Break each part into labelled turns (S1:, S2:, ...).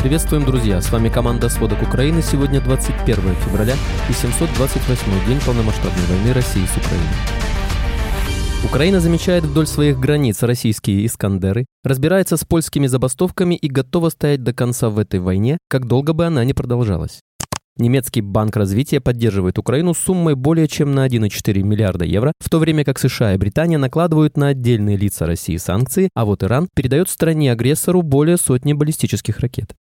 S1: Приветствуем, друзья! С вами команда «Сводок Украины». Сегодня 21 февраля и 728 день полномасштабной войны России с Украиной. Украина замечает вдоль своих границ российские «Искандеры», разбирается с польскими забастовками и готова стоять до конца в этой войне, как долго бы она ни продолжалась. Немецкий банк развития поддерживает Украину суммой более чем на 1,4 миллиарда евро, в то время как США и Британия накладывают на отдельные лица России санкции, а вот Иран передает стране-агрессору более сотни баллистических ракет.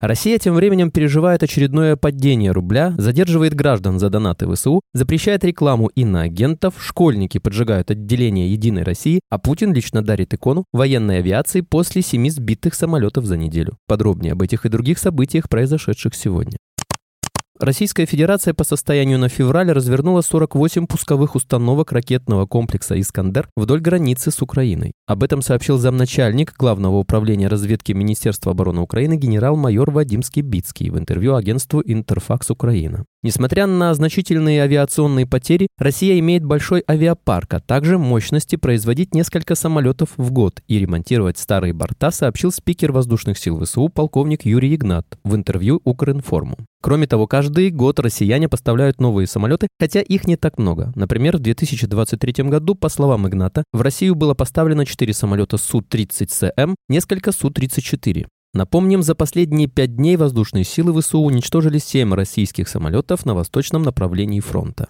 S1: Россия тем временем переживает очередное падение рубля, задерживает граждан за донаты ВСУ, запрещает рекламу иноагентов, школьники поджигают отделение «Единой России», а Путин лично дарит икону военной авиации после семи сбитых самолетов за неделю. Подробнее об этих и других событиях, произошедших сегодня. Российская Федерация по состоянию на февраль развернула 48 пусковых установок ракетного комплекса «Искандер» вдоль границы с Украиной. Об этом сообщил замначальник Главного управления разведки Министерства обороны Украины генерал-майор Вадим Скибицкий в интервью агентству «Интерфакс Украина». Несмотря на значительные авиационные потери, Россия имеет большой авиапарк, а также мощности производить несколько самолетов в год и ремонтировать старые борта, сообщил спикер воздушных сил ВСУ полковник Юрий Игнат в интервью Укринформу. Кроме того, каждый год россияне поставляют новые самолеты, хотя их не так много. Например, в 2023 году, по словам Игната, в Россию было поставлено 4 самолета Су-30СМ, несколько Су-34. Напомним, за последние пять дней воздушные силы ВСУ уничтожили 7 российских самолетов на восточном направлении фронта.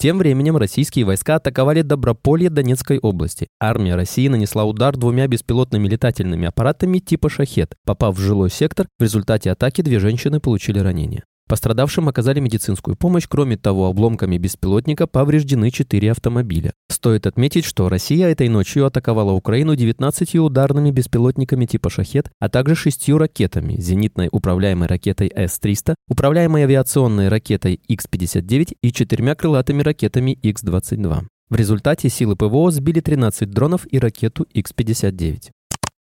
S1: Тем временем российские войска атаковали Доброполье Донецкой области. Армия России нанесла удар двумя беспилотными летательными аппаратами типа «Шахет». Попав в жилой сектор, в результате атаки две женщины получили ранения. Пострадавшим оказали медицинскую помощь, кроме того, обломками беспилотника повреждены четыре автомобиля. Стоит отметить, что Россия этой ночью атаковала Украину 19 ударными беспилотниками типа «Шахет», а также шестью ракетами, зенитной управляемой ракетой С-300, управляемой авиационной ракетой Х-59 и четырьмя крылатыми ракетами Х-22. В результате силы ПВО сбили 13 дронов и ракету Х-59.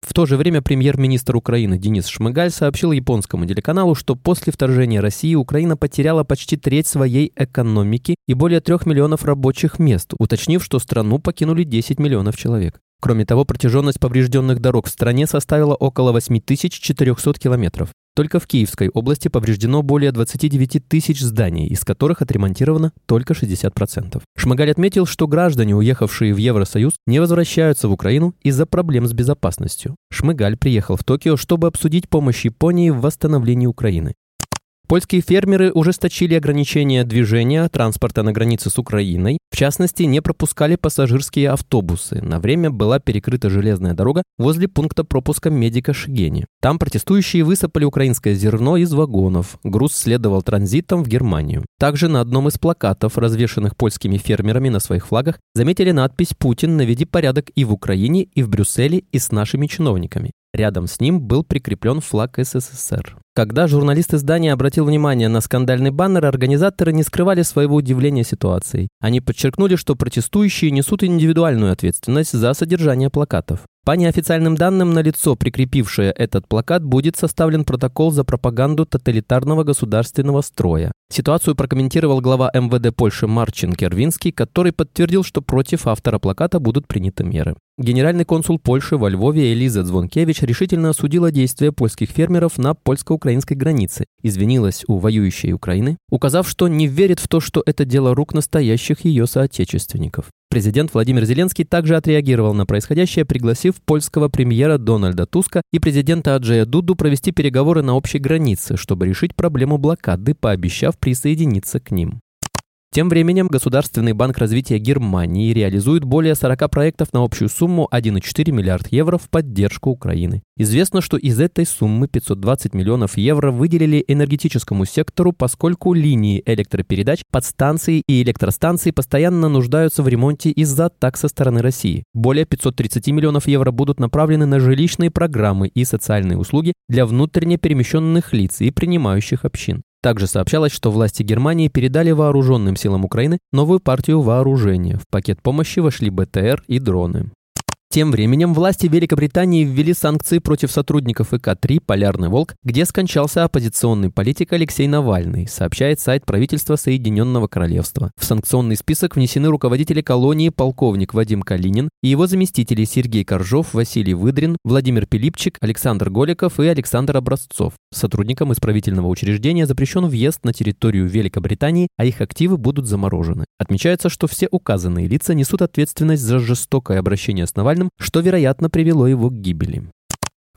S1: В то же время премьер-министр Украины Денис Шмыгаль сообщил японскому телеканалу, что после вторжения России Украина потеряла почти треть своей экономики и более трех миллионов рабочих мест, уточнив, что страну покинули 10 миллионов человек. Кроме того, протяженность поврежденных дорог в стране составила около 8400 километров. Только в Киевской области повреждено более 29 тысяч зданий, из которых отремонтировано только 60%. Шмагаль отметил, что граждане, уехавшие в Евросоюз, не возвращаются в Украину из-за проблем с безопасностью. Шмыгаль приехал в Токио, чтобы обсудить помощь Японии в восстановлении Украины. Польские фермеры ужесточили ограничения движения транспорта на границе с Украиной. В частности, не пропускали пассажирские автобусы. На время была перекрыта железная дорога возле пункта пропуска медика Шигени. Там протестующие высыпали украинское зерно из вагонов. Груз следовал транзитом в Германию. Также на одном из плакатов, развешанных польскими фермерами на своих флагах, заметили надпись «Путин, наведи порядок и в Украине, и в Брюсселе, и с нашими чиновниками». Рядом с ним был прикреплен флаг СССР. Когда журналист издания обратил внимание на скандальный баннер, организаторы не скрывали своего удивления ситуацией. Они подчеркнули, что протестующие несут индивидуальную ответственность за содержание плакатов. По неофициальным данным, на лицо, прикрепившее этот плакат, будет составлен протокол за пропаганду тоталитарного государственного строя. Ситуацию прокомментировал глава МВД Польши Марчин Кервинский, который подтвердил, что против автора плаката будут приняты меры. Генеральный консул Польши во Львове Элиза Звонкевич решительно осудила действия польских фермеров на польско-украинской границе, извинилась у воюющей Украины, указав, что не верит в то, что это дело рук настоящих ее соотечественников. Президент Владимир Зеленский также отреагировал на происходящее, пригласив польского премьера Дональда Туска и президента Аджея Дуду провести переговоры на общей границе, чтобы решить проблему блокады, пообещав присоединиться к ним. Тем временем Государственный банк развития Германии реализует более 40 проектов на общую сумму 1,4 миллиард евро в поддержку Украины. Известно, что из этой суммы 520 миллионов евро выделили энергетическому сектору, поскольку линии электропередач, подстанции и электростанции постоянно нуждаются в ремонте из-за атак со стороны России. Более 530 миллионов евро будут направлены на жилищные программы и социальные услуги для внутренне перемещенных лиц и принимающих общин. Также сообщалось, что власти Германии передали вооруженным силам Украины новую партию вооружения. В пакет помощи вошли БТР и дроны. Тем временем власти Великобритании ввели санкции против сотрудников ИК-3 «Полярный волк», где скончался оппозиционный политик Алексей Навальный, сообщает сайт правительства Соединенного Королевства. В санкционный список внесены руководители колонии полковник Вадим Калинин и его заместители Сергей Коржов, Василий Выдрин, Владимир Пилипчик, Александр Голиков и Александр Образцов. Сотрудникам исправительного учреждения запрещен въезд на территорию Великобритании, а их активы будут заморожены. Отмечается, что все указанные лица несут ответственность за жестокое обращение с Навальным Навальным, что, вероятно, привело его к гибели.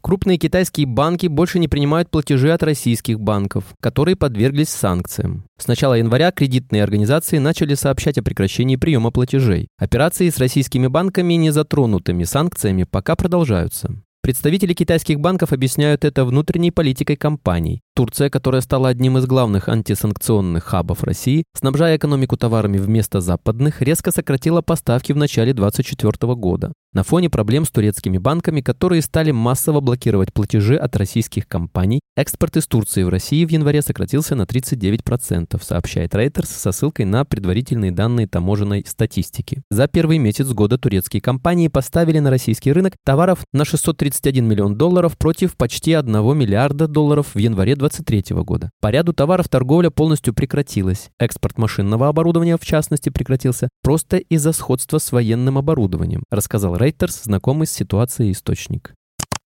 S1: Крупные китайские банки больше не принимают платежи от российских банков, которые подверглись санкциям. С начала января кредитные организации начали сообщать о прекращении приема платежей. Операции с российскими банками, не затронутыми санкциями, пока продолжаются. Представители китайских банков объясняют это внутренней политикой компаний. Турция, которая стала одним из главных антисанкционных хабов России, снабжая экономику товарами вместо западных, резко сократила поставки в начале 2024 года. На фоне проблем с турецкими банками, которые стали массово блокировать платежи от российских компаний, экспорт из Турции в России в январе сократился на 39%, сообщает Reuters со ссылкой на предварительные данные таможенной статистики. За первый месяц года турецкие компании поставили на российский рынок товаров на 631 миллион долларов против почти 1 миллиарда долларов в январе 2023 года. По ряду товаров торговля полностью прекратилась. Экспорт машинного оборудования, в частности, прекратился просто из-за сходства с военным оборудованием, рассказал Рейтерс, знакомый с ситуацией источник.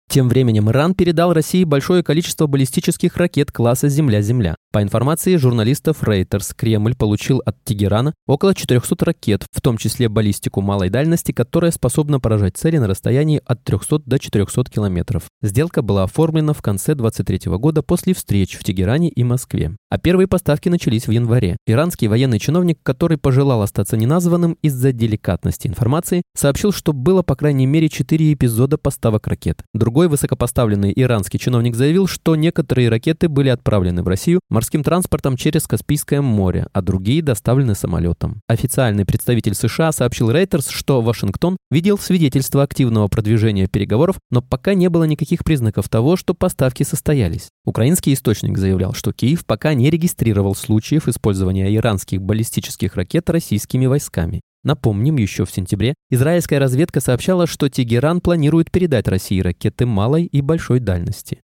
S1: Тем временем Иран передал России большое количество баллистических ракет класса «Земля-Земля». По информации журналистов Reuters, Кремль получил от Тегерана около 400 ракет, в том числе баллистику малой дальности, которая способна поражать цели на расстоянии от 300 до 400 километров. Сделка была оформлена в конце 2023 года после встреч в Тегеране и Москве. А первые поставки начались в январе. Иранский военный чиновник, который пожелал остаться неназванным из-за деликатности информации, сообщил, что было по крайней мере 4 эпизода поставок ракет. Другой высокопоставленный иранский чиновник заявил, что некоторые ракеты были отправлены в Россию, морским транспортом через Каспийское море, а другие доставлены самолетом. Официальный представитель США сообщил Reuters, что Вашингтон видел свидетельство активного продвижения переговоров, но пока не было никаких признаков того, что поставки состоялись. Украинский источник заявлял, что Киев пока не регистрировал случаев использования иранских баллистических ракет российскими войсками. Напомним, еще в сентябре израильская разведка сообщала, что Тегеран планирует передать России ракеты малой и большой дальности.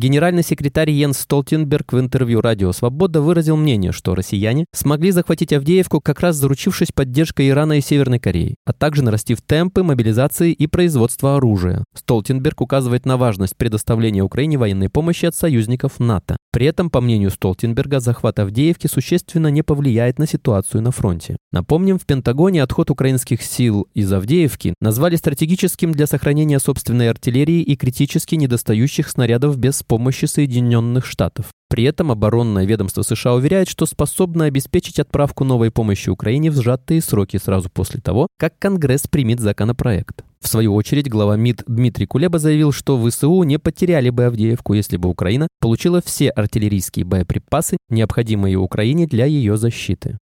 S1: Генеральный секретарь Йенс Столтенберг в интервью «Радио Свобода» выразил мнение, что россияне смогли захватить Авдеевку, как раз заручившись поддержкой Ирана и Северной Кореи, а также нарастив темпы мобилизации и производства оружия. Столтенберг указывает на важность предоставления Украине военной помощи от союзников НАТО. При этом, по мнению Столтенберга, захват Авдеевки существенно не повлияет на ситуацию на фронте. Напомним, в Пентагоне отход украинских сил из Авдеевки назвали стратегическим для сохранения собственной артиллерии и критически недостающих снарядов без помощи Соединенных Штатов. При этом оборонное ведомство США уверяет, что способно обеспечить отправку новой помощи Украине в сжатые сроки сразу после того, как Конгресс примет законопроект. В свою очередь, глава МИД Дмитрий Кулеба заявил, что ВСУ не потеряли бы Авдеевку, если бы Украина получила все артиллерийские боеприпасы, необходимые Украине для ее защиты.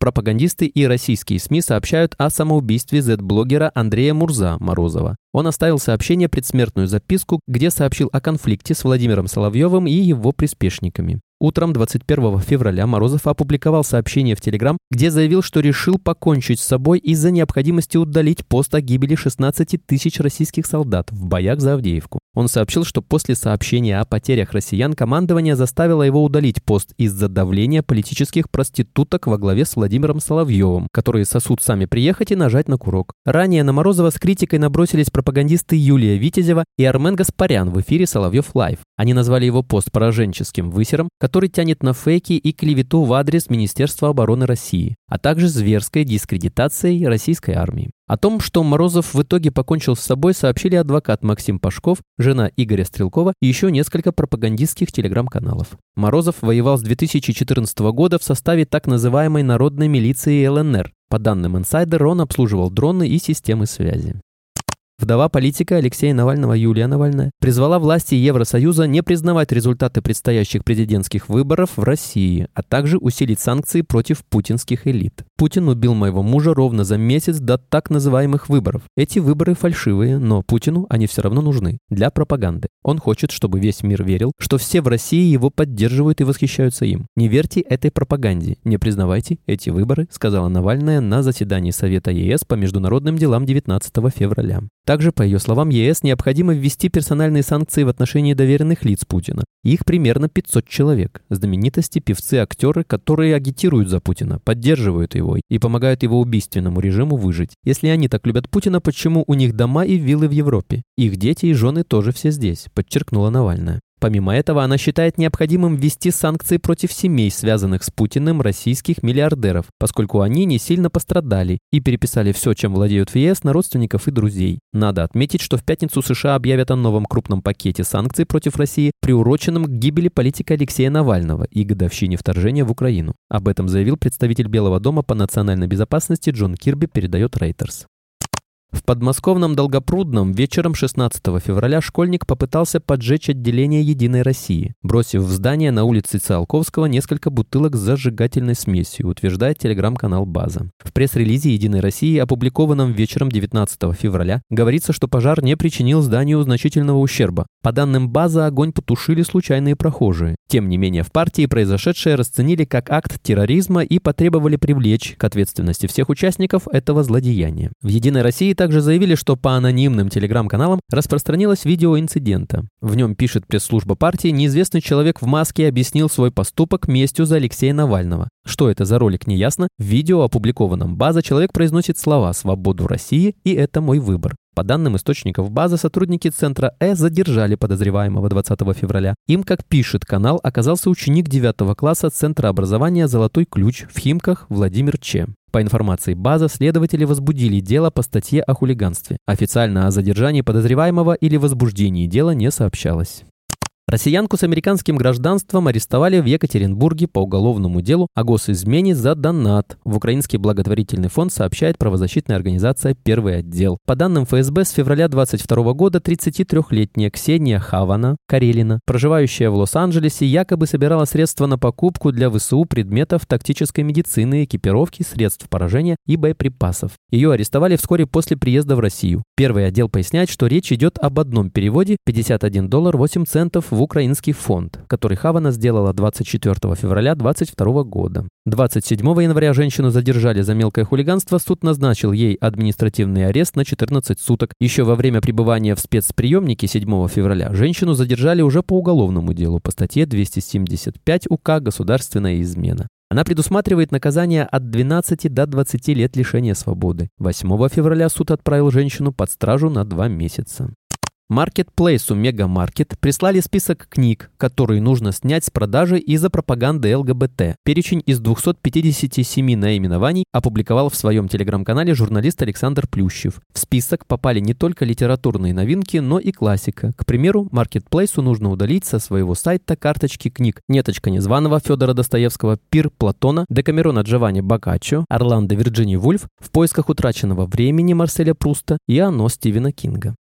S1: Пропагандисты и российские СМИ сообщают о самоубийстве Z-блогера Андрея Мурза Морозова. Он оставил сообщение предсмертную записку, где сообщил о конфликте с Владимиром Соловьевым и его приспешниками. Утром 21 февраля Морозов опубликовал сообщение в Телеграм, где заявил, что решил покончить с собой из-за необходимости удалить пост о гибели 16 тысяч российских солдат в боях за Авдеевку. Он сообщил, что после сообщения о потерях россиян командование заставило его удалить пост из-за давления политических проституток во главе с Владимиром Соловьевым, которые сосут сами приехать и нажать на курок. Ранее на Морозова с критикой набросились пропагандисты Юлия Витязева и Армен Гаспарян в эфире Соловьев Лайв. Они назвали его пост пораженческим высером, который тянет на фейки и клевету в адрес Министерства обороны России, а также зверской дискредитацией российской армии. О том, что Морозов в итоге покончил с собой, сообщили адвокат Максим Пашков, жена Игоря Стрелкова и еще несколько пропагандистских телеграм-каналов. Морозов воевал с 2014 года в составе так называемой народной милиции ЛНР. По данным инсайдера, он обслуживал дроны и системы связи. Вдова политика Алексея Навального Юлия Навальная призвала власти Евросоюза не признавать результаты предстоящих президентских выборов в России, а также усилить санкции против путинских элит. Путин убил моего мужа ровно за месяц до так называемых выборов. Эти выборы фальшивые, но Путину они все равно нужны для пропаганды. Он хочет, чтобы весь мир верил, что все в России его поддерживают и восхищаются им. Не верьте этой пропаганде, не признавайте эти выборы, сказала Навальная на заседании Совета ЕС по международным делам 19 февраля. Также, по ее словам, ЕС необходимо ввести персональные санкции в отношении доверенных лиц Путина. Их примерно 500 человек. Знаменитости, певцы, актеры, которые агитируют за Путина, поддерживают его и помогают его убийственному режиму выжить. Если они так любят Путина, почему у них дома и виллы в Европе? Их дети и жены тоже все здесь, подчеркнула Навальная. Помимо этого, она считает необходимым ввести санкции против семей, связанных с Путиным, российских миллиардеров, поскольку они не сильно пострадали и переписали все, чем владеют в ЕС, на родственников и друзей. Надо отметить, что в пятницу США объявят о новом крупном пакете санкций против России, приуроченном к гибели политика Алексея Навального и годовщине вторжения в Украину. Об этом заявил представитель Белого дома по национальной безопасности Джон Кирби, передает Reuters. В подмосковном Долгопрудном вечером 16 февраля школьник попытался поджечь отделение «Единой России», бросив в здание на улице Циолковского несколько бутылок с зажигательной смесью, утверждает телеграм-канал «База». В пресс-релизе «Единой России», опубликованном вечером 19 февраля, говорится, что пожар не причинил зданию значительного ущерба. По данным «База», огонь потушили случайные прохожие. Тем не менее, в партии произошедшее расценили как акт терроризма и потребовали привлечь к ответственности всех участников этого злодеяния. В «Единой России» также заявили, что по анонимным телеграм-каналам распространилось видео инцидента. В нем пишет пресс-служба партии, неизвестный человек в маске объяснил свой поступок местью за Алексея Навального. Что это за ролик, не ясно. В видео, опубликованном база, человек произносит слова «Свободу России» и «Это мой выбор». По данным источников базы, сотрудники Центра Э задержали подозреваемого 20 февраля. Им, как пишет канал, оказался ученик 9 класса Центра образования «Золотой ключ» в Химках Владимир Че. По информации базы, следователи возбудили дело по статье о хулиганстве. Официально о задержании подозреваемого или возбуждении дела не сообщалось. Россиянку с американским гражданством арестовали в Екатеринбурге по уголовному делу о госизмене за донат. В Украинский благотворительный фонд сообщает правозащитная организация «Первый отдел». По данным ФСБ, с февраля 22 года 33-летняя Ксения Хавана Карелина, проживающая в Лос-Анджелесе, якобы собирала средства на покупку для ВСУ предметов тактической медицины, экипировки, средств поражения и боеприпасов. Ее арестовали вскоре после приезда в Россию. Первый отдел поясняет, что речь идет об одном переводе 51 доллар 8 центов в украинский фонд, который Хавана сделала 24 февраля 2022 года. 27 января женщину задержали за мелкое хулиганство, суд назначил ей административный арест на 14 суток. Еще во время пребывания в спецприемнике 7 февраля женщину задержали уже по уголовному делу по статье 275 УК «Государственная измена». Она предусматривает наказание от 12 до 20 лет лишения свободы. 8 февраля суд отправил женщину под стражу на 2 месяца. Маркетплейсу Мегамаркет прислали список книг, которые нужно снять с продажи из-за пропаганды ЛГБТ. Перечень из 257 наименований опубликовал в своем телеграм-канале журналист Александр Плющев. В список попали не только литературные новинки, но и классика. К примеру, Маркетплейсу нужно удалить со своего сайта карточки книг «Неточка незваного» Федора Достоевского, «Пир Платона», «Декамерона Джованни Боккаччо», «Орландо Вирджини Вульф», «В поисках утраченного времени» Марселя Пруста и «Оно» Стивена Кинга.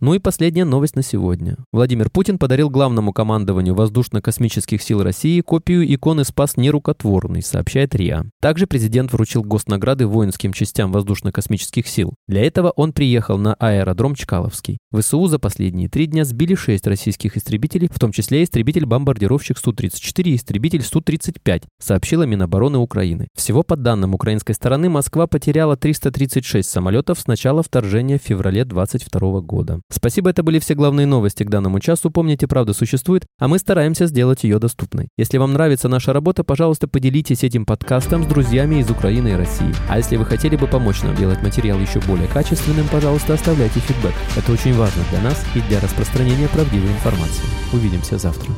S1: Ну и последняя новость на сегодня. Владимир Путин подарил главному командованию воздушно-космических сил России копию иконы «Спас нерукотворный», сообщает РИА. Также президент вручил госнаграды воинским частям воздушно-космических сил. Для этого он приехал на аэродром Чкаловский. ВСУ за последние три дня сбили шесть российских истребителей, в том числе истребитель-бомбардировщик Су-34 и истребитель Су-35, сообщила Минобороны Украины. Всего по данным украинской стороны Москва потеряла 336 самолетов с начала вторжения в феврале 2022 года. Спасибо, это были все главные новости к данному часу. Помните, правда существует, а мы стараемся сделать ее доступной. Если вам нравится наша работа, пожалуйста, поделитесь этим подкастом с друзьями из Украины и России. А если вы хотели бы помочь нам делать материал еще более качественным, пожалуйста, оставляйте фидбэк. Это очень важно для нас и для распространения правдивой информации. Увидимся завтра.